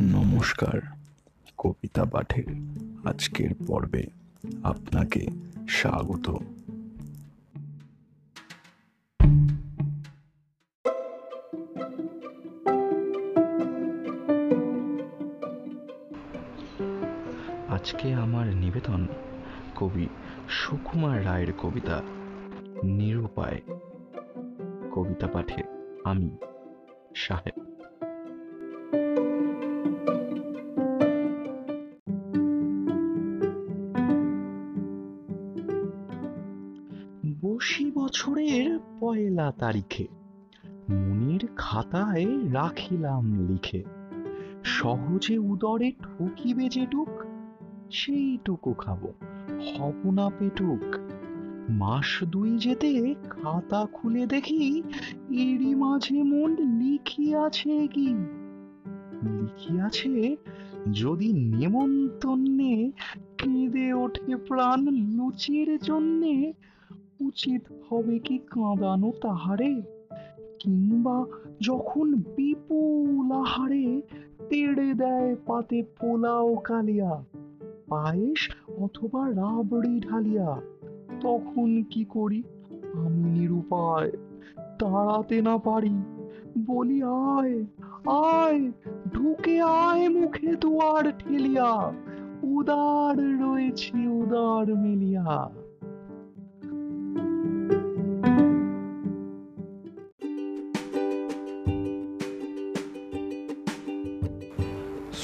নমস্কার, কবিতা পাঠের আজকের পর্বে আপনাকে স্বাগত। আজকে আমার নিবেদন কবি সুকুমার রায়ের কবিতা নিরুপায়। কবিতা পাঠে আমি সাহেব। বসি বছরের পয়লা তারিখে মনির খাতায় রাখিলাম লিখে। সহজে উদরে ঠকিবে যেটুক সেইটুকু খাব হব না পেটুক মাস দুই যেতে খাতা খুলে দেখি, এরই মাঝে মন লিখিয়াছে কি? লিখিয়াছে, যদি নেমন্তন্নে কেঁদে ওঠে প্রাণ লুচির জন্যে উচিত হবে কি কাঁদানো তাহারে? কিংবা যখন বিপুল আহারে তেড়ে দেয় পাতে পোলাও কালিয়া, পায়েস অথবা রাবড়ি ঢালিয়া, তখন কি করি? আমি নিরুপায়, তাড়াতে না পারি। বলি, আয় আয়, ঢুকে আয় মুখে দুয়ার ঠেলিয়া, উদার রয়েছি, উদার মেলিয়া।